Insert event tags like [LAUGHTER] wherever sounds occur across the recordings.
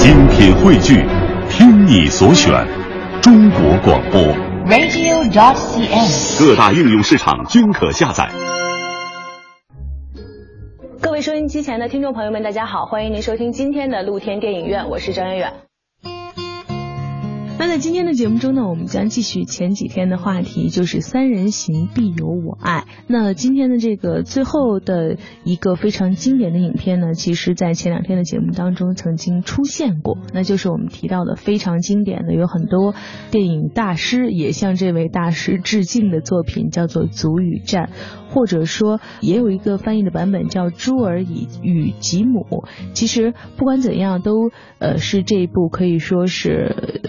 精品汇聚，听你所选，中国广播。radio.cn。各大应用市场均可下载。各位收音机前的听众朋友们，大家好，欢迎您收听今天的露天电影院，我是张远远。那在今天的节目中呢，我们将继续前几天的话题，就是三人行必有我爱。那今天的这个最后的一个非常经典的影片呢，其实在前两天的节目当中曾经出现过，那就是我们提到的非常经典的，有很多电影大师也向这位大师致敬的作品，叫做《足与战》。或者说也有一个翻译的版本叫《朱尔与与吉姆》。其实不管怎样，都呃是这一部可以说是，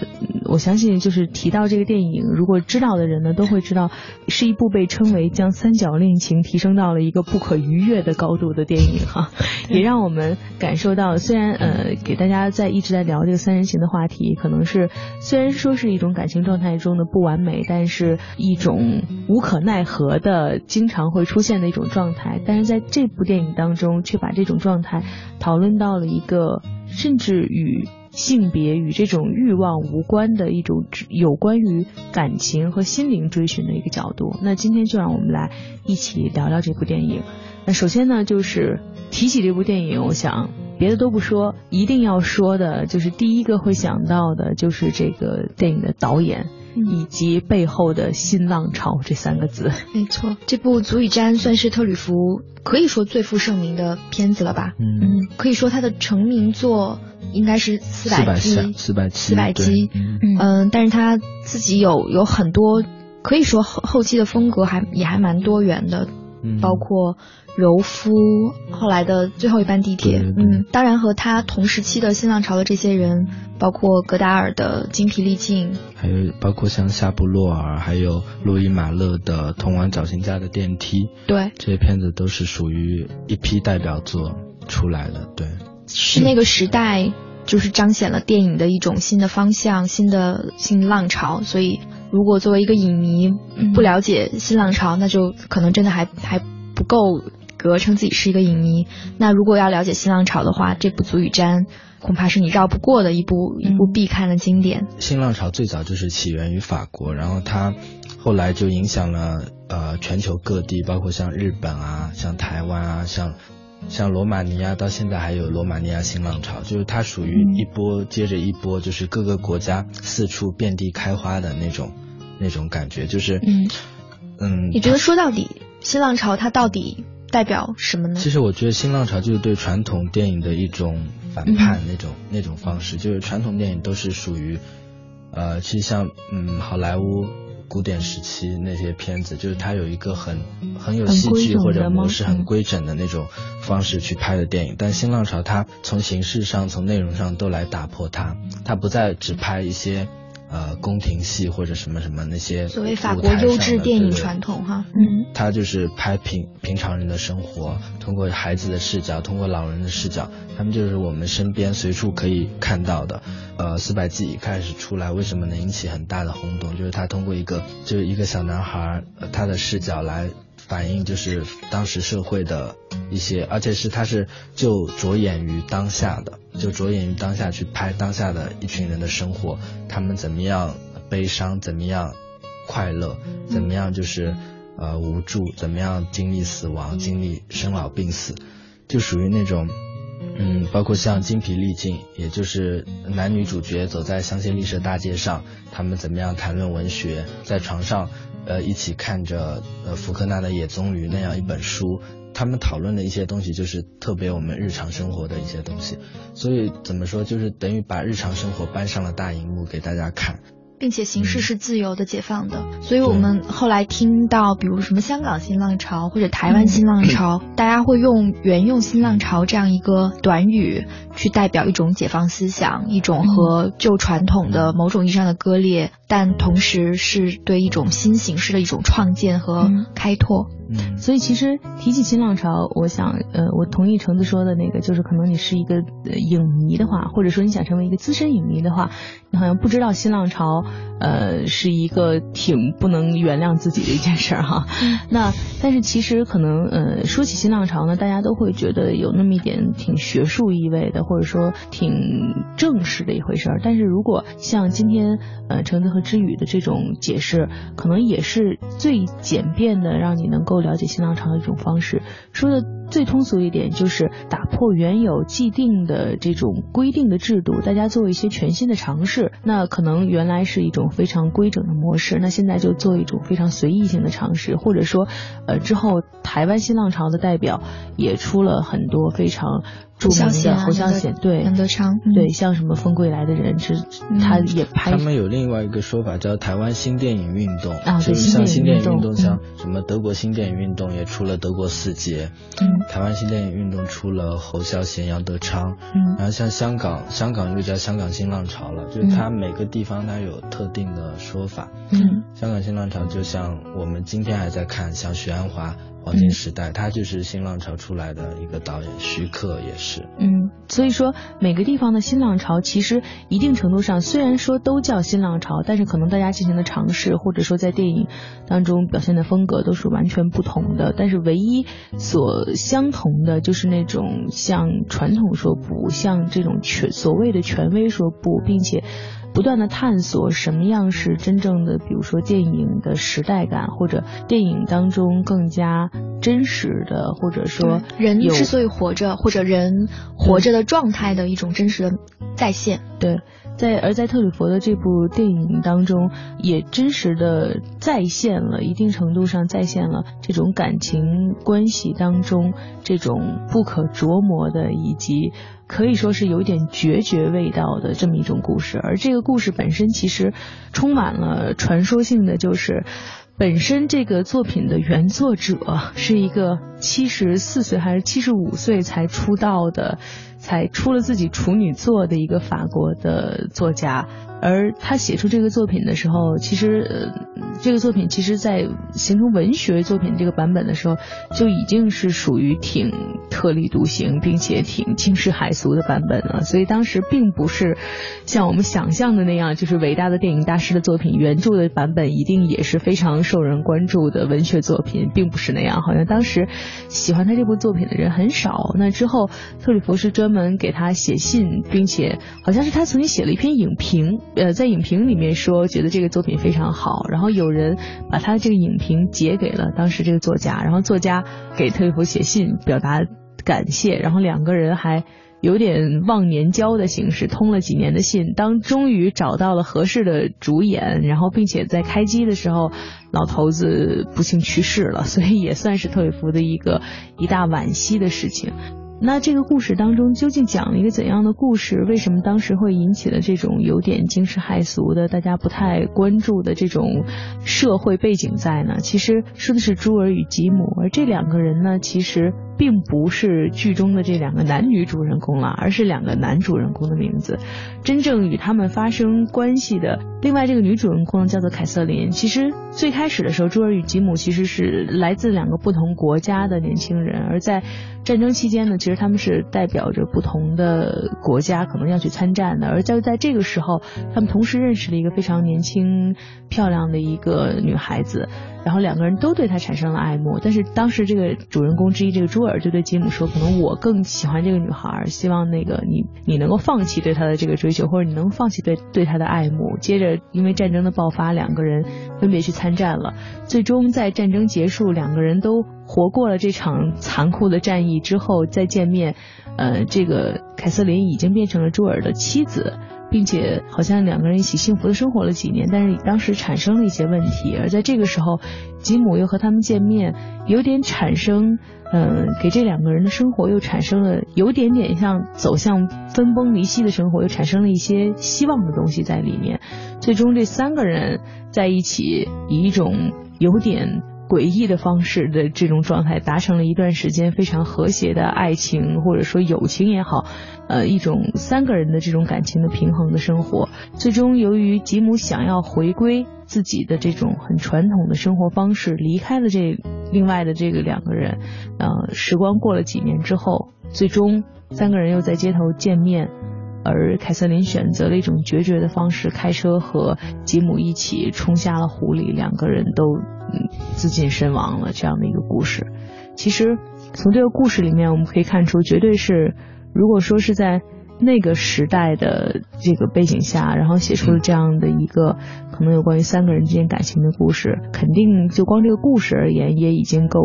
我相信就是提到这个电影，如果知道的人呢，都会知道是一部被称为将三角恋情提升到了一个不可逾越的高度的电影哈，[LAUGHS] 也让我们感受到，虽然呃给大家在一直在聊这个三人行的话题，可能是虽然说是一种感情状态中的不完美，但是一种无可奈何的经常。会出现的一种状态，但是在这部电影当中，却把这种状态讨论到了一个甚至与性别与这种欲望无关的一种有关于感情和心灵追寻的一个角度。那今天就让我们来一起聊聊这部电影。那首先呢，就是提起这部电影，我想别的都不说，一定要说的就是第一个会想到的就是这个电影的导演。以及背后的新浪潮这三个字，没错，这部《足以沾》算是特吕弗可以说最负盛名的片子了吧？嗯嗯，可以说他的成名作应该是四百集，四百四百集，嗯、呃，但是他自己有有很多，可以说后后期的风格还也还蛮多元的，嗯、包括。柔夫后来的最后一班地铁，嗯，当然和他同时期的新浪潮的这些人，包括戈达尔的《精疲力尽》，还有包括像夏布洛尔，还有路易马勒的《通往找寻家的电梯》，对，这些片子都是属于一批代表作出来的，对，是那个时代就是彰显了电影的一种新的方向、新的新浪潮，所以如果作为一个影迷不了解新浪潮，嗯、那就可能真的还还不够。格称自己是一个影迷，那如果要了解新浪潮的话，这部《足与战》恐怕是你绕不过的一部、嗯、一部必看的经典。新浪潮最早就是起源于法国，然后它后来就影响了呃全球各地，包括像日本啊、像台湾啊、像像罗马尼亚，到现在还有罗马尼亚新浪潮，就是它属于一波接着一波，就是各个国家四处遍地开花的那种那种感觉，就是嗯嗯。你觉得说到底，新浪潮它到底？代表什么呢？其实我觉得新浪潮就是对传统电影的一种反叛，那种、嗯、那种方式，就是传统电影都是属于，呃，其实像嗯好莱坞古典时期那些片子，就是它有一个很很有戏剧或者模式很规整的那种方式去拍的电影，但新浪潮它从形式上、从内容上都来打破它，它不再只拍一些。呃，宫廷戏或者什么什么那些所谓法国优质电影传统哈，嗯，他就是拍平平常人的生活，通过孩子的视角，通过老人的视角，他们就是我们身边随处可以看到的。呃，四百季一开始出来，为什么能引起很大的轰动？就是他通过一个就是一个小男孩、呃、他的视角来反映，就是当时社会的一些，而且是他是就着眼于当下的。就着眼于当下去拍当下的一群人的生活，他们怎么样悲伤，怎么样快乐，怎么样就是呃无助，怎么样经历死亡，经历生老病死，就属于那种嗯，包括像精疲力尽，也就是男女主角走在香榭丽舍大街上，他们怎么样谈论文学，在床上呃一起看着呃福克纳的《野棕榈》那样一本书。他们讨论的一些东西，就是特别我们日常生活的一些东西，所以怎么说，就是等于把日常生活搬上了大荧幕给大家看，并且形式是自由的、解放的。所以我们后来听到，比如什么香港新浪潮或者台湾新浪潮，[CLEARS THROAT] 大家会用原用新浪潮这样一个短语去代表一种解放思想，一种和旧传统的某种意义上的割裂。但同时是对一种新形式的一种创建和开拓。嗯，所以其实提起新浪潮，我想，呃，我同意橙子说的那个，就是可能你是一个影迷的话，或者说你想成为一个资深影迷的话，你好像不知道新浪潮，呃，是一个挺不能原谅自己的一件事儿哈。那但是其实可能，呃，说起新浪潮呢，大家都会觉得有那么一点挺学术意味的，或者说挺正式的一回事儿。但是如果像今天，呃，橙子和知雨的这种解释，可能也是最简便的，让你能够。了解新浪潮的一种方式，说的最通俗一点，就是打破原有既定的这种规定的制度，大家做一些全新的尝试。那可能原来是一种非常规整的模式，那现在就做一种非常随意性的尝试，或者说，呃，之后台湾新浪潮的代表也出了很多非常。著名的侯孝贤，对杨德昌，对像什么《风归来的人》，是他也拍。他们有另外一个说法叫台湾新电影运动，啊，就是像新电影运动，像什么德国新电影运动也出了德国四杰，嗯，台湾新电影运动出了侯孝贤、杨德昌，嗯，然后像香港，香港又叫香港新浪潮了，就是它每个地方它有特定的说法，嗯，香港新浪潮就像我们今天还在看，像许鞍华。黄金时代，他就是新浪潮出来的一个导演，徐克也是。嗯，所以说每个地方的新浪潮，其实一定程度上，虽然说都叫新浪潮，但是可能大家进行的尝试，或者说在电影当中表现的风格都是完全不同的。但是唯一所相同的，就是那种向传统说不，向这种权所谓的权威说不，并且。不断的探索什么样是真正的，比如说电影的时代感，或者电影当中更加真实的，或者说人之所以活着，或者人活着的状态的一种真实的再现。对，在而在特吕弗的这部电影当中，也真实的再现了一定程度上再现了这种感情关系当中这种不可琢磨的以及。可以说是有一点决绝味道的这么一种故事，而这个故事本身其实充满了传说性的，就是本身这个作品的原作者是一个七十四岁还是七十五岁才出道的，才出了自己处女作的一个法国的作家。而他写出这个作品的时候，其实呃这个作品其实，在形成文学作品这个版本的时候，就已经是属于挺特立独行，并且挺惊世骇俗的版本了。所以当时并不是像我们想象的那样，就是伟大的电影大师的作品，原著的版本一定也是非常受人关注的文学作品，并不是那样。好像当时喜欢他这部作品的人很少。那之后，特里弗是专专门给他写信，并且好像是他曾经写了一篇影评。呃，在影评里面说觉得这个作品非常好，然后有人把他这个影评截给了当时这个作家，然后作家给特里弗写信表达感谢，然后两个人还有点忘年交的形式通了几年的信，当终于找到了合适的主演，然后并且在开机的时候，老头子不幸去世了，所以也算是特里弗的一个一大惋惜的事情。那这个故事当中究竟讲了一个怎样的故事？为什么当时会引起了这种有点惊世骇俗的、大家不太关注的这种社会背景在呢？其实说的是朱尔与吉姆，而这两个人呢，其实。并不是剧中的这两个男女主人公了，而是两个男主人公的名字。真正与他们发生关系的另外这个女主人公叫做凯瑟琳。其实最开始的时候，朱尔与吉姆其实是来自两个不同国家的年轻人，而在战争期间呢，其实他们是代表着不同的国家，可能要去参战的。而就在这个时候，他们同时认识了一个非常年轻漂亮的一个女孩子。然后两个人都对他产生了爱慕，但是当时这个主人公之一这个朱尔就对吉姆说：“可能我更喜欢这个女孩，希望那个你你能够放弃对她的这个追求，或者你能放弃对对她的爱慕。”接着因为战争的爆发，两个人分别去参战了。最终在战争结束，两个人都活过了这场残酷的战役之后再见面，呃，这个凯瑟琳已经变成了朱尔的妻子。并且好像两个人一起幸福的生活了几年，但是当时产生了一些问题，而在这个时候，吉姆又和他们见面，有点产生，嗯，给这两个人的生活又产生了有点点像走向分崩离析的生活，又产生了一些希望的东西在里面。最终这三个人在一起，以一种有点诡异的方式的这种状态，达成了一段时间非常和谐的爱情或者说友情也好，呃，一种三个人的这种感情的平衡的生活。最终，由于吉姆想要回归自己的这种很传统的生活方式，离开了这另外的这个两个人，呃，时光过了几年之后，最终三个人又在街头见面。而凯瑟琳选择了一种决绝的方式，开车和吉姆一起冲下了湖里，两个人都嗯自尽身亡了。这样的一个故事，其实从这个故事里面我们可以看出，绝对是如果说是在那个时代的这个背景下，然后写出了这样的一个可能有关于三个人之间感情的故事，肯定就光这个故事而言，也已经够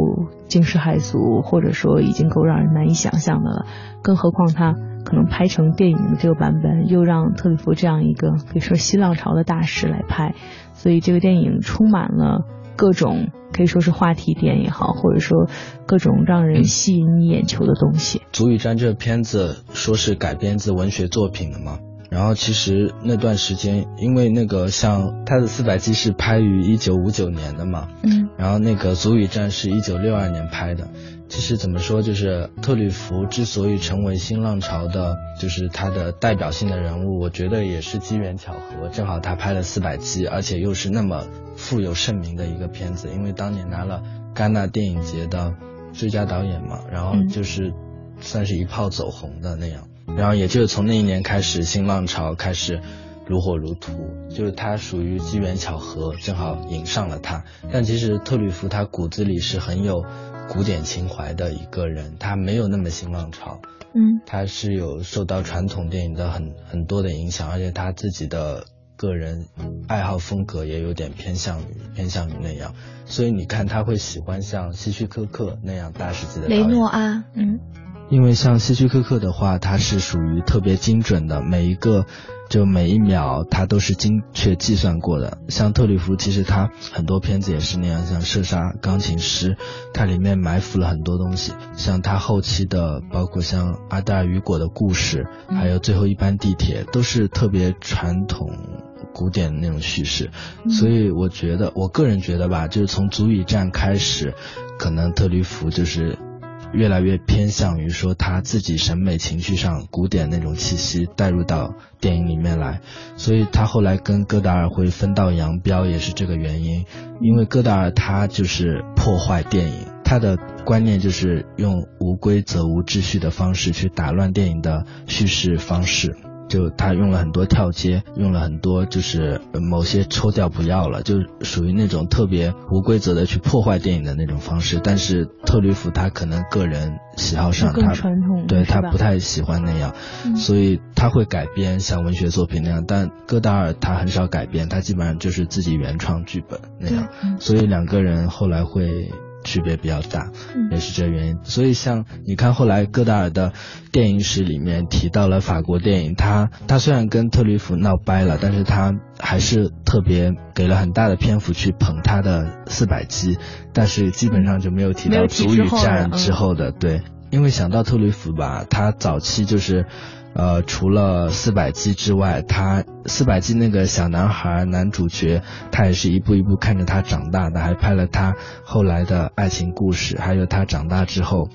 惊世骇俗，或者说已经够让人难以想象的了。更何况他。可能拍成电影的这个版本，又让特里弗这样一个可以说新浪潮的大师来拍，所以这个电影充满了各种可以说是话题点也好，或者说各种让人吸引你眼球的东西。《足以战》这个片子说是改编自文学作品的嘛，然后其实那段时间，因为那个像他的《四百集》是拍于一九五九年的嘛，嗯，然后那个《足以战》是一九六二年拍的。其实怎么说，就是特吕弗之所以成为新浪潮的，就是他的代表性的人物，我觉得也是机缘巧合，正好他拍了四百集，而且又是那么富有盛名的一个片子，因为当年拿了戛纳电影节的最佳导演嘛，然后就是算是一炮走红的那样，然后也就是从那一年开始，新浪潮开始如火如荼，就是他属于机缘巧合，正好引上了他，但其实特吕弗他骨子里是很有。古典情怀的一个人，他没有那么新浪潮，嗯，他是有受到传统电影的很很多的影响，而且他自己的个人爱好风格也有点偏向于偏向于那样，所以你看他会喜欢像希区柯克那样大师级的雷诺阿，嗯，因为像希区柯克的话，它是属于特别精准的，每一个。就每一秒，它都是精确计算过的。像特吕弗，其实他很多片子也是那样，像《射杀钢琴师》，它里面埋伏了很多东西。像他后期的，包括像《阿黛尔雨果的故事》，还有《最后一班地铁》，都是特别传统古典的那种叙事。所以我觉得，我个人觉得吧，就是从《足以战》开始，可能特吕弗就是。越来越偏向于说他自己审美情绪上古典那种气息带入到电影里面来，所以他后来跟戈达尔会分道扬镳也是这个原因。因为戈达尔他就是破坏电影，他的观念就是用无规则、无秩序的方式去打乱电影的叙事方式。就他用了很多跳接，用了很多就是某些抽掉不要了，就属于那种特别无规则的去破坏电影的那种方式。但是特吕弗他可能个人喜好上他对他不太喜欢那样，所以他会改编像文学作品那样。但戈达尔他很少改编，他基本上就是自己原创剧本那样。所以两个人后来会。区别比较大，也是这原因。所以像你看后来戈达尔的电影史里面提到了法国电影，他他虽然跟特吕弗闹掰了，但是他还是特别给了很大的篇幅去捧他的四百集，但是基本上就没有提到足语战之后的对，因为想到特吕弗吧，他早期就是。呃，除了四百集之外，他四百集那个小男孩男主角，他也是一步一步看着他长大的，还拍了他后来的爱情故事，还有他长大之后，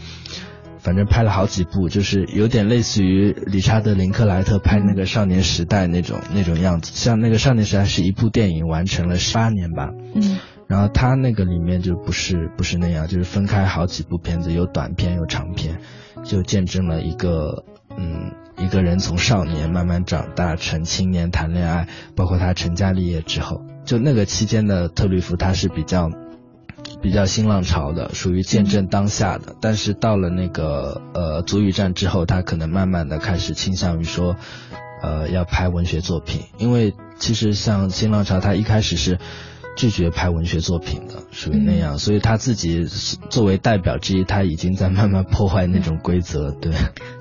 反正拍了好几部，就是有点类似于理查德林克莱特拍那个少年时代那种那种样子，像那个少年时代是一部电影完成了十八年吧，嗯，然后他那个里面就不是不是那样，就是分开好几部片子，有短片有长片，就见证了一个嗯。一个人从少年慢慢长大成青年谈恋爱，包括他成家立业之后，就那个期间的特吕弗他是比较比较新浪潮的，属于见证当下的。但是到了那个呃足语战之后，他可能慢慢的开始倾向于说，呃要拍文学作品，因为其实像新浪潮他一开始是拒绝拍文学作品的，属于那样，所以他自己作为代表之一，他已经在慢慢破坏那种规则，对。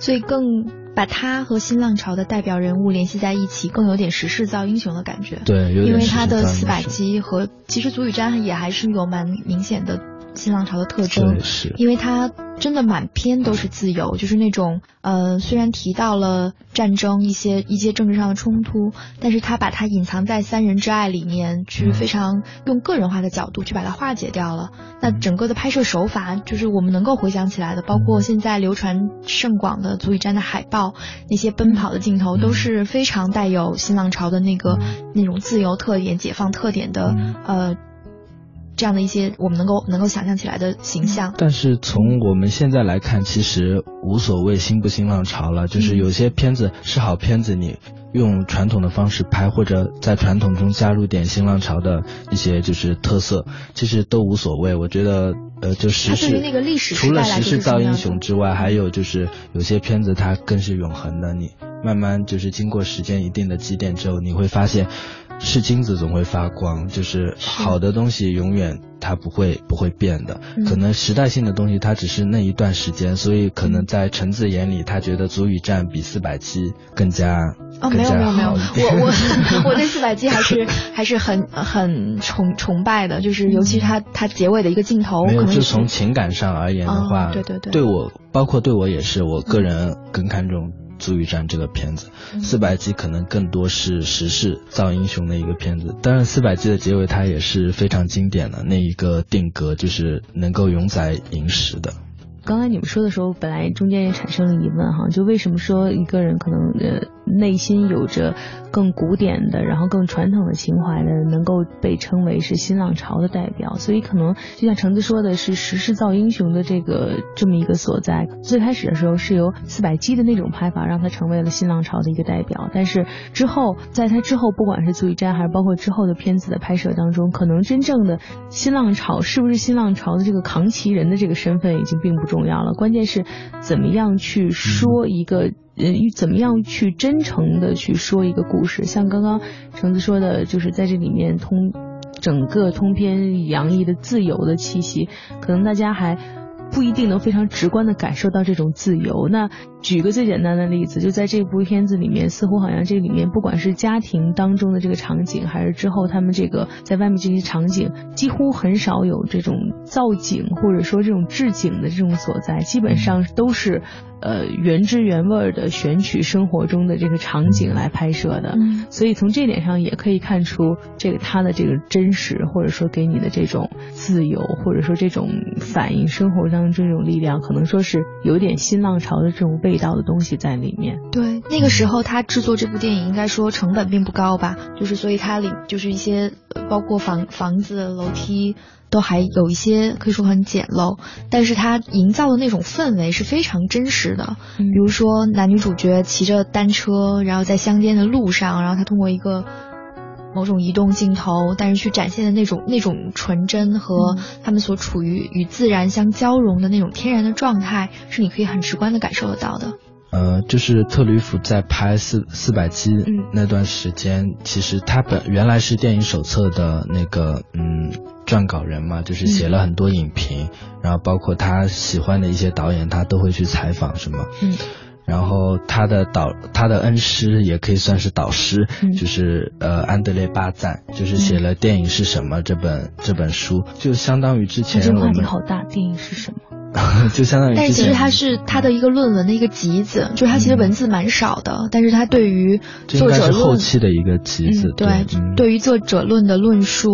所以更。把他和新浪潮的代表人物联系在一起，更有点时势造英雄的感觉。对，因为他的四百集和其实足语詹也还是有蛮明显的新浪潮的特征，是，因为它真的满篇都是自由，[LAUGHS] 就是那种呃，虽然提到了战争一些一些政治上的冲突，但是他把它隐藏在三人之爱里面，去非常用个人化的角度去把它化解掉了。那整个的拍摄手法，就是我们能够回想起来的，包括现在流传甚广的足以站的海报，那些奔跑的镜头都是非常带有新浪潮的那个那种自由特点、解放特点的呃。这样的一些我们能够能够想象起来的形象，但是从我们现在来看，其实无所谓新不新浪潮了。就是有些片子是好片子，你用传统的方式拍，或者在传统中加入点新浪潮的一些就是特色，其实都无所谓。我觉得，呃，就时事除了时势造英雄之外，还有就是有些片子它更是永恒的。你慢慢就是经过时间一定的积淀之后，你会发现。是金子总会发光，就是好的东西永远它不会不会变的。可能时代性的东西它只是那一段时间，所以可能在橙子眼里，他觉得足以战比四百七更加哦，没有没有没有，我我 [LAUGHS] 我对四百七还是还是很很崇崇拜的，就是尤其是他他结尾的一个镜头，没有就从情感上而言的话，对对对，对我包括对我也是，我个人更看重。足浴战这个片子，四百集可能更多是时事造英雄的一个片子。当然，四百集的结尾它也是非常经典的那一个定格，就是能够永载影史的。刚才你们说的时候，本来中间也产生了疑问哈，就为什么说一个人可能呃。内心有着更古典的，然后更传统的情怀的，能够被称为是新浪潮的代表。所以可能就像橙子说的是时势造英雄的这个这么一个所在。最开始的时候是由四百击的那种拍法让他成为了新浪潮的一个代表，但是之后在他之后，不管是足以战还是包括之后的片子的拍摄当中，可能真正的新浪潮是不是新浪潮的这个扛旗人的这个身份已经并不重要了，关键是怎么样去说一个。呃，怎么样去真诚的去说一个故事？像刚刚橙子说的，就是在这里面通整个通篇洋溢的自由的气息，可能大家还不一定能非常直观的感受到这种自由。那。举个最简单的例子，就在这部片子里面，似乎好像这里面不管是家庭当中的这个场景，还是之后他们这个在外面这些场景，几乎很少有这种造景或者说这种置景的这种所在，基本上都是呃原汁原味的选取生活中的这个场景来拍摄的。所以从这点上也可以看出这个他的这个真实，或者说给你的这种自由，或者说这种反映生活当中这种力量，可能说是有点新浪潮的这种味道的东西在里面。对，那个时候他制作这部电影，应该说成本并不高吧？就是所以它里就是一些包括房房子、楼梯都还有一些可以说很简陋，但是它营造的那种氛围是非常真实的。比如说男女主角骑着单车，然后在乡间的路上，然后他通过一个。某种移动镜头，但是去展现的那种那种纯真和他们所处于与自然相交融的那种天然的状态，是你可以很直观的感受得到的。呃，就是特吕弗在拍四四百七那段时间，其实他本原来是电影手册的那个嗯撰稿人嘛，就是写了很多影评，然后包括他喜欢的一些导演，他都会去采访什么。嗯。然后他的导，他的恩师也可以算是导师，就是呃安德烈巴赞，就是写了《电影是什么》这本这本书，就相当于之前这个话题好大，电影是什么？[LAUGHS] 就相当于，但是其实他是他的一个论文的一个集子，就是他其实文字蛮少的，但是他对于作者后期的一个集子，对，对于作者论的论述，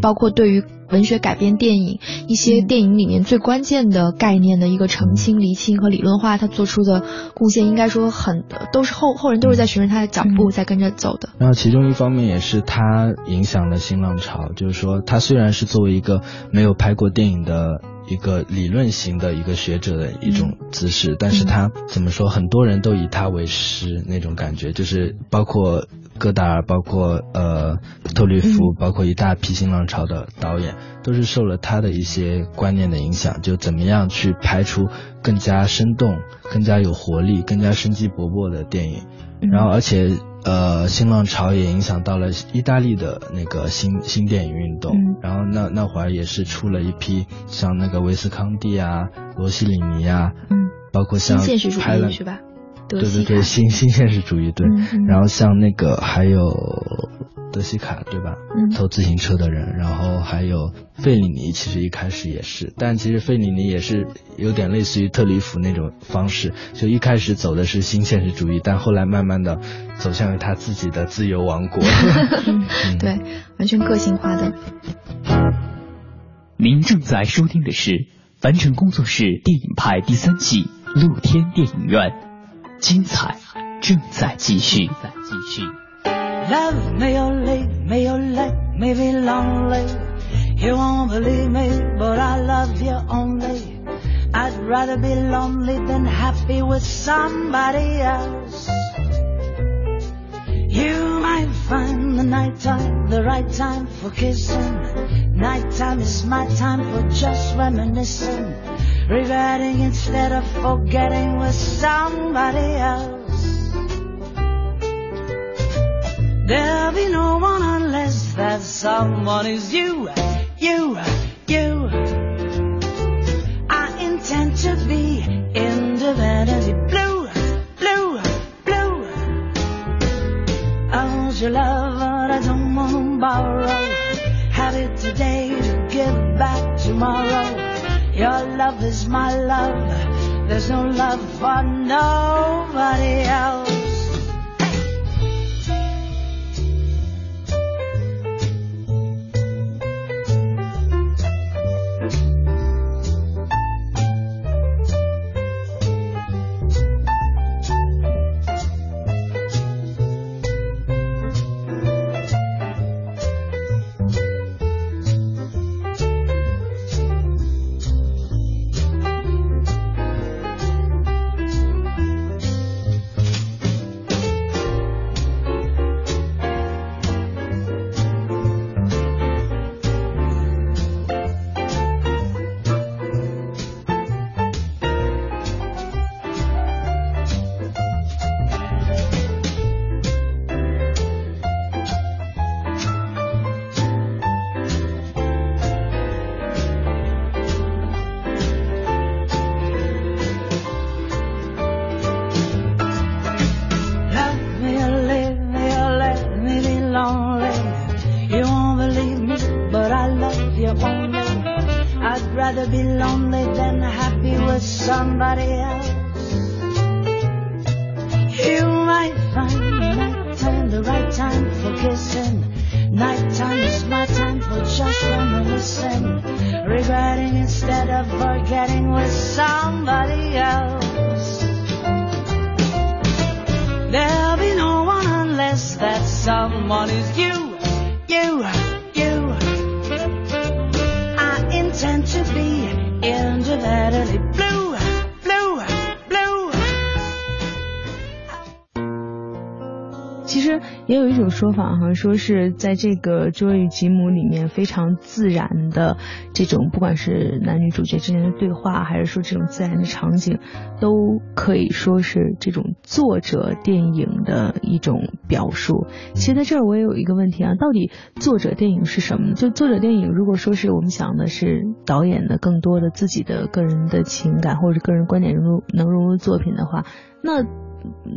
包括对于。文学改编电影，一些电影里面最关键的概念的一个澄清、厘清和理论化，他做出的贡献，应该说很都是后后人都是在循着他的脚步在跟着走的。然后其中一方面也是他影响了新浪潮，就是说他虽然是作为一个没有拍过电影的一个理论型的一个学者的一种姿势，但是他怎么说，很多人都以他为师那种感觉，就是包括。戈达尔，包括呃特吕弗，包括一大批新浪潮的导演，都是受了他的一些观念的影响，就怎么样去拍出更加生动、更加有活力、更加生机勃勃的电影。然后，而且呃新浪潮也影响到了意大利的那个新新电影运动。然后那那会儿也是出了一批像那个维斯康蒂啊、罗西里尼啊，嗯，包括像拍了是吧？对对对，新新现实主义对，然后像那个还有德西卡对吧？嗯偷自行车的人，然后还有费里尼，其实一开始也是，但其实费里尼也是有点类似于特里弗那种方式，就一开始走的是新现实主义，但后来慢慢的走向了他自己的自由王国。[LAUGHS] [LAUGHS] 嗯对，完全个性化的。您正在收听的是凡尘工作室电影派第三季露天电影院，精彩正在继续。在继续。 Love me or leave me or let me be lonely. You won't believe me, but I love you only. I'd rather be lonely than happy with somebody else. You might find the nighttime the right time for kissing. Nighttime is my time for just reminiscing. Regretting instead of forgetting with somebody else. There'll be no one unless that someone is you, you, you. I intend to be independently blue, blue, blue. I want your love, but I don't want to borrow. Have it today to give back tomorrow. Your love is my love. There's no love for nobody else. Rather be lonely than happy with somebody else. You might find nighttime the right time for kissing. Nighttime is my time for just reminiscing. Regretting instead of forgetting with somebody else. There'll be no one unless that someone is you, you, you. To be in the valley independently 也有一种说法，哈说是在这个《卓与吉姆》里面非常自然的这种，不管是男女主角之间的对话，还是说这种自然的场景，都可以说是这种作者电影的一种表述。其实在这儿我也有一个问题啊，到底作者电影是什么呢？就作者电影，如果说是我们想的是导演的更多的自己的个人的情感或者个人观点融入能融入作品的话，那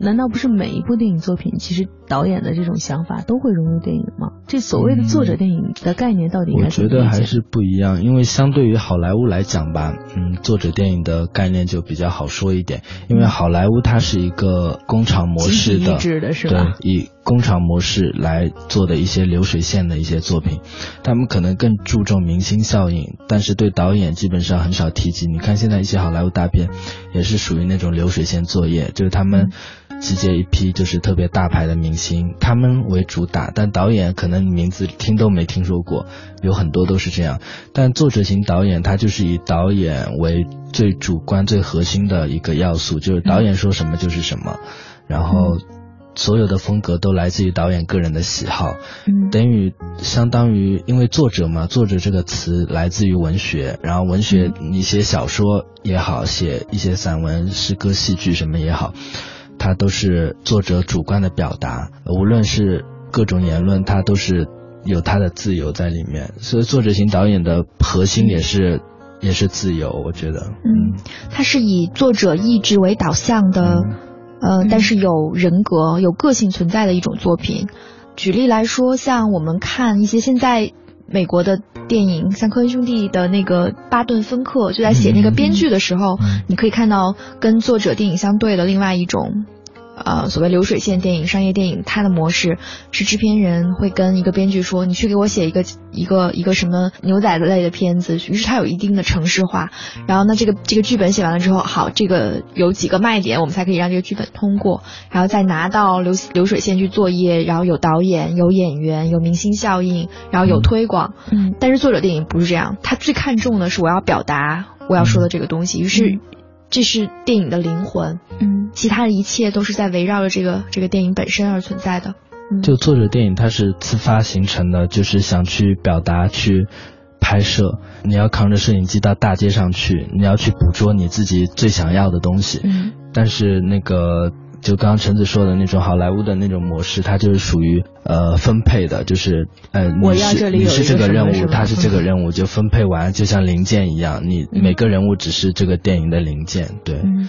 难道不是每一部电影作品，其实导演的这种想法都会融入电影吗？这所谓的作者电影的概念到底应我？觉得还是不一样，因为相对于好莱坞来讲吧，嗯，作者电影的概念就比较好说一点，因为好莱坞它是一个工厂模式的，是吧对，以工厂模式来做的一些流水线的一些作品，他们可能更注重明星效应，但是对导演基本上很少提及。你看现在一些好莱坞大片，也是属于那种流水线作业，就是他们集结一批就是特别大牌的明星，他们为主打，但导演可能名字听都没听说过，有很多都是这样。但作者型导演他就是以导演为最主观、最核心的一个要素，就是导演说什么就是什么，然后所有的风格都来自于导演个人的喜好，嗯。等于相当于因为作者嘛，作者这个词来自于文学，然后文学你写小说也好，写一些散文、诗歌、戏剧什么也好，它都是作者主观的表达，无论是各种言论，它都是有它的自由在里面，所以作者型导演的核心也是也是自由，我觉得，嗯，它是以作者意志为导向的，嗯呃，但是有人格、有个性存在的一种作品。举例来说，像我们看一些现在美国的电影，像科恩兄弟的那个巴顿芬克就在写那个编剧的时候，你可以看到跟作者电影相对的另外一种。呃，所谓流水线电影、商业电影，它的模式是制片人会跟一个编剧说：“你去给我写一个一个一个什么牛仔的类的片子。”于是它有一定的程式化。然后呢，这个这个剧本写完了之后，好，这个有几个卖点，我们才可以让这个剧本通过，然后再拿到流流水线去作业，然后有导演、有演员、有明星效应，然后有推广。嗯。但是作者电影不是这样，他最看重的是我要表达我要说的这个东西。于是。这是电影的灵魂，嗯，其他的一切都是在围绕着这个这个电影本身而存在的。就作者电影，它是自发形成的，就是想去表达、去拍摄。你要扛着摄影机到大街上去，你要去捕捉你自己最想要的东西。嗯，但是那个。就刚刚橙子说的那种好莱坞的那种模式，它就是属于呃分配的，就是呃你是你是这个任务，他是这个任务，就分配完，就像零件一样，你每个人物只是这个电影的零件，对。嗯，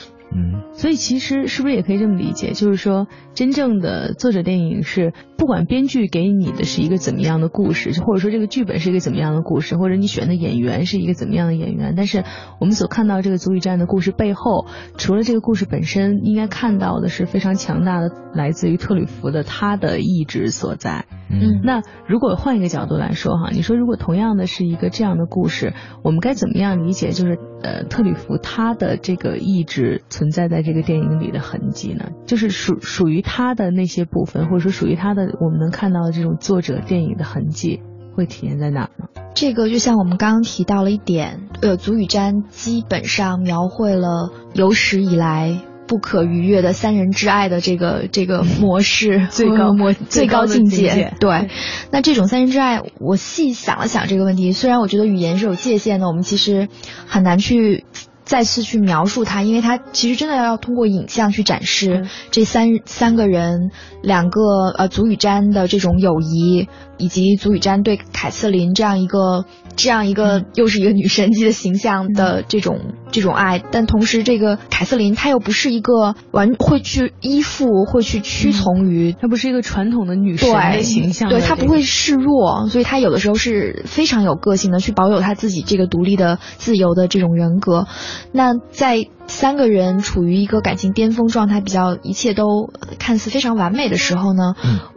所以其实是不是也可以这么理解，就是说，真正的作者电影是不管编剧给你的是一个怎么样的故事，或者说这个剧本是一个怎么样的故事，或者你选的演员是一个怎么样的演员，但是我们所看到这个足以战的故事背后，除了这个故事本身，应该看到的是非常强大的来自于特吕弗的他的意志所在。嗯，那如果换一个角度来说哈，你说如果同样的是一个这样的故事，我们该怎么样理解？就是呃，特里弗他的这个意志存在在这个电影里的痕迹呢？就是属属于他的那些部分，或者说属于他的我们能看到的这种作者电影的痕迹，会体现在哪呢？这个就像我们刚刚提到了一点，呃，足语瞻基本上描绘了有史以来。不可逾越的三人之爱的这个这个模式，[LAUGHS] 最高模最高境界。对，那这种三人之爱，我细想了想这个问题。虽然我觉得语言是有界限的，我们其实很难去再次去描述它，因为它其实真的要通过影像去展示这三三个人，两个呃足语瞻的这种友谊，以及足语詹对凯瑟琳这样一个。这样一个又是一个女神级的形象的这种这种爱，但同时这个凯瑟琳她又不是一个完会去依附会去屈从于，她不是一个传统的女神的形象，对她不会示弱，所以她有的时候是非常有个性的，去保有她自己这个独立的自由的这种人格。那在。三个人处于一个感情巅峰状态，比较一切都看似非常完美的时候呢，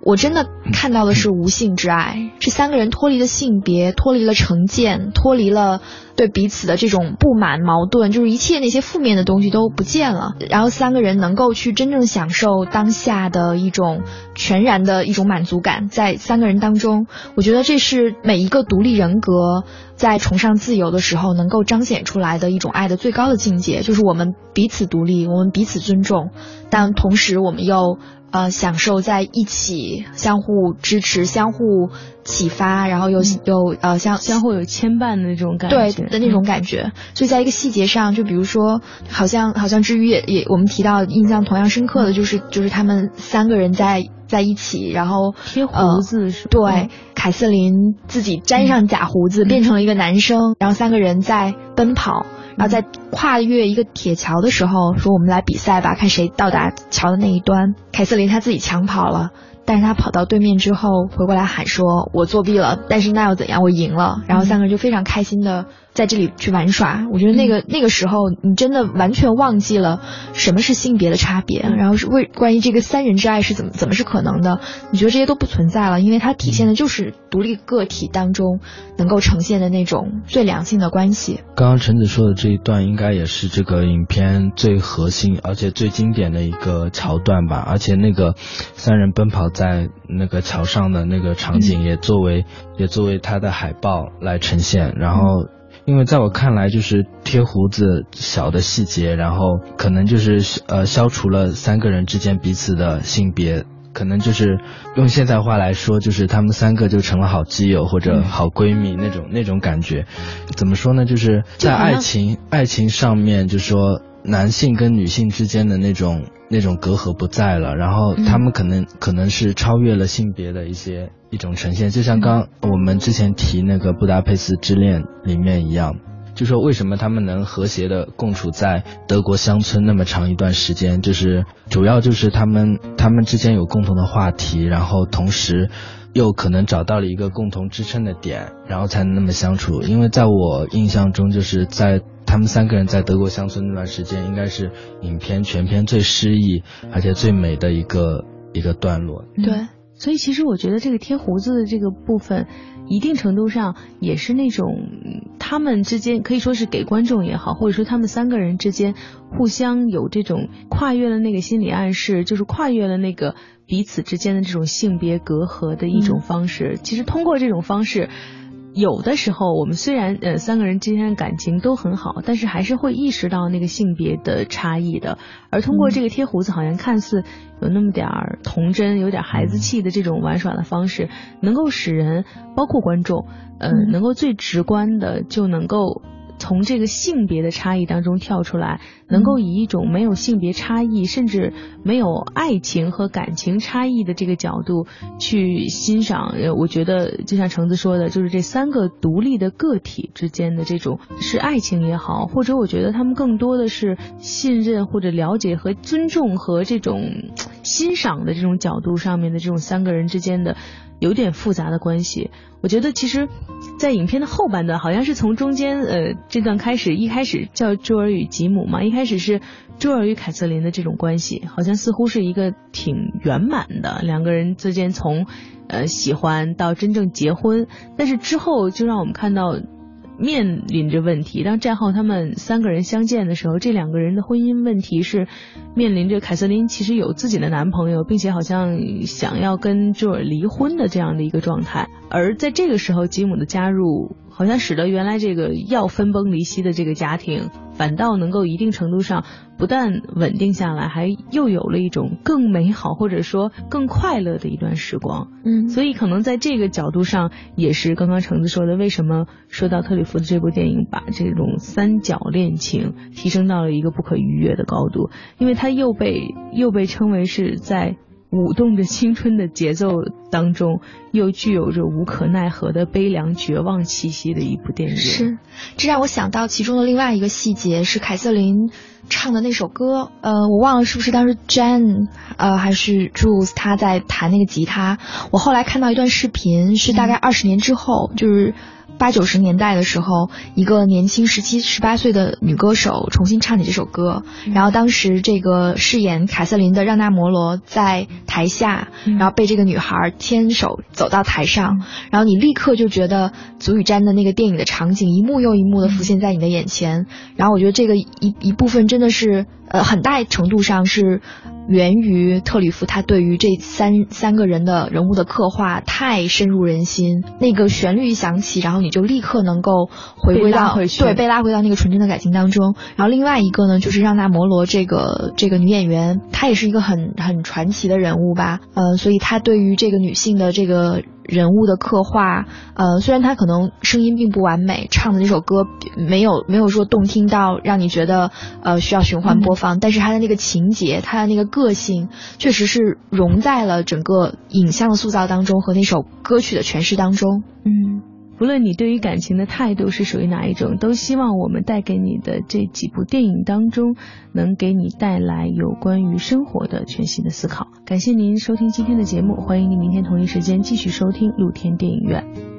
我真的看到的是无性之爱，是三个人脱离了性别，脱离了成见，脱离了。对彼此的这种不满、矛盾，就是一切那些负面的东西都不见了。然后三个人能够去真正享受当下的一种全然的一种满足感，在三个人当中，我觉得这是每一个独立人格在崇尚自由的时候能够彰显出来的一种爱的最高的境界，就是我们彼此独立，我们彼此尊重，但同时我们又。呃，享受在一起，相互支持，相互启发，然后又又呃相相互有牵绊的那种感觉，对的那种感觉。所以在一个细节上，就比如说，好像好像之余也也我们提到印象同样深刻的就是就是他们三个人在在一起，然后贴胡子是对，凯瑟琳自己粘上假胡子变成了一个男生，然后三个人在奔跑。然后在跨越一个铁桥的时候，说我们来比赛吧，看谁到达桥的那一端。凯瑟琳她自己抢跑了，但是他跑到对面之后回过来喊说：“我作弊了，但是那又怎样？我赢了。”然后三个人就非常开心的。在这里去玩耍，我觉得那个那个时候，你真的完全忘记了什么是性别的差别，然后是为关于这个三人之爱是怎么怎么是可能的？你觉得这些都不存在了，因为它体现的就是独立个体当中能够呈现的那种最良性的关系。刚刚陈子说的这一段，应该也是这个影片最核心而且最经典的一个桥段吧？而且那个三人奔跑在那个桥上的那个场景，也作为也作为他的海报来呈现，然后。因为在我看来，就是贴胡子小的细节，然后可能就是呃消除了三个人之间彼此的性别，可能就是用现在话来说，就是他们三个就成了好基友或者好闺蜜那种那种感觉。怎么说呢？就是在爱情爱情上面，就说男性跟女性之间的那种。那种隔阂不在了，然后他们可能可能是超越了性别的一些一种呈现，就像刚我们之前提那个《布达佩斯之恋》里面一样，就说为什么他们能和谐的共处在德国乡村那么长一段时间，就是主要就是他们他们之间有共同的话题，然后同时又可能找到了一个共同支撑的点，然后才能那么相处。因为在我印象中，就是在他们三个人在德国乡村那段时间，应该是影片全片最诗意而且最美的一个一个段落。对。所以其实我觉得这个贴胡子的这个部分，一定程度上也是那种他们之间可以说是给观众也好，或者说他们三个人之间互相有这种跨越了那个心理暗示，就是跨越了那个彼此之间的这种性别隔阂的一种方式。其实通过这种方式。有的时候，我们虽然呃三个人之间的感情都很好，但是还是会意识到那个性别的差异的。而通过这个贴胡子，好像看似有那么点儿童真、有点孩子气的这种玩耍的方式，能够使人，包括观众，呃，能够最直观的就能够。从这个性别的差异当中跳出来，能够以一种没有性别差异，甚至没有爱情和感情差异的这个角度去欣赏，我觉得就像橙子说的，就是这三个独立的个体之间的这种是爱情也好，或者我觉得他们更多的是信任或者了解和尊重和这种欣赏的这种角度上面的这种三个人之间的。有点复杂的关系，我觉得其实，在影片的后半段，好像是从中间呃这段开始，一开始叫朱尔与吉姆嘛，一开始是朱尔与凯瑟琳的这种关系，好像似乎是一个挺圆满的两个人之间从呃喜欢到真正结婚，但是之后就让我们看到。面临着问题。当战后他们三个人相见的时候，这两个人的婚姻问题是面临着凯瑟琳其实有自己的男朋友，并且好像想要跟朱尔离婚的这样的一个状态。而在这个时候，吉姆的加入。好像使得原来这个要分崩离析的这个家庭，反倒能够一定程度上不但稳定下来，还又有了一种更美好或者说更快乐的一段时光。嗯，所以可能在这个角度上，也是刚刚橙子说的，为什么说到特里弗的这部电影，把这种三角恋情提升到了一个不可逾越的高度，因为它又被又被称为是在。舞动着青春的节奏当中，又具有着无可奈何的悲凉绝望气息的一部电影。是，这让我想到其中的另外一个细节是凯瑟琳唱的那首歌。呃，我忘了是不是当时 Jane 呃还是 Jules 他在弹那个吉他。我后来看到一段视频，是大概二十年之后，就是。八九十年代的时候，一个年轻十七十八岁的女歌手重新唱起这首歌，然后当时这个饰演凯瑟琳的让娜摩罗在台下，然后被这个女孩牵手走到台上，然后你立刻就觉得足雨詹的那个电影的场景一幕又一幕的浮现在你的眼前，然后我觉得这个一一部分真的是呃很大程度上是。源于特里弗他对于这三三个人的人物的刻画太深入人心，那个旋律一响起，然后你就立刻能够回归到对被拉回到那个纯真的感情当中。然后另外一个呢，就是让娜摩罗这个这个女演员，她也是一个很很传奇的人物吧，呃，所以她对于这个女性的这个。人物的刻画，呃，虽然他可能声音并不完美，唱的那首歌没有没有说动听到让你觉得呃需要循环播放，但是他的那个情节，他的那个个性，确实是融在了整个影像的塑造当中和那首歌曲的诠释当中，嗯。不论你对于感情的态度是属于哪一种，都希望我们带给你的这几部电影当中，能给你带来有关于生活的全新的思考。感谢您收听今天的节目，欢迎您明天同一时间继续收听露天电影院。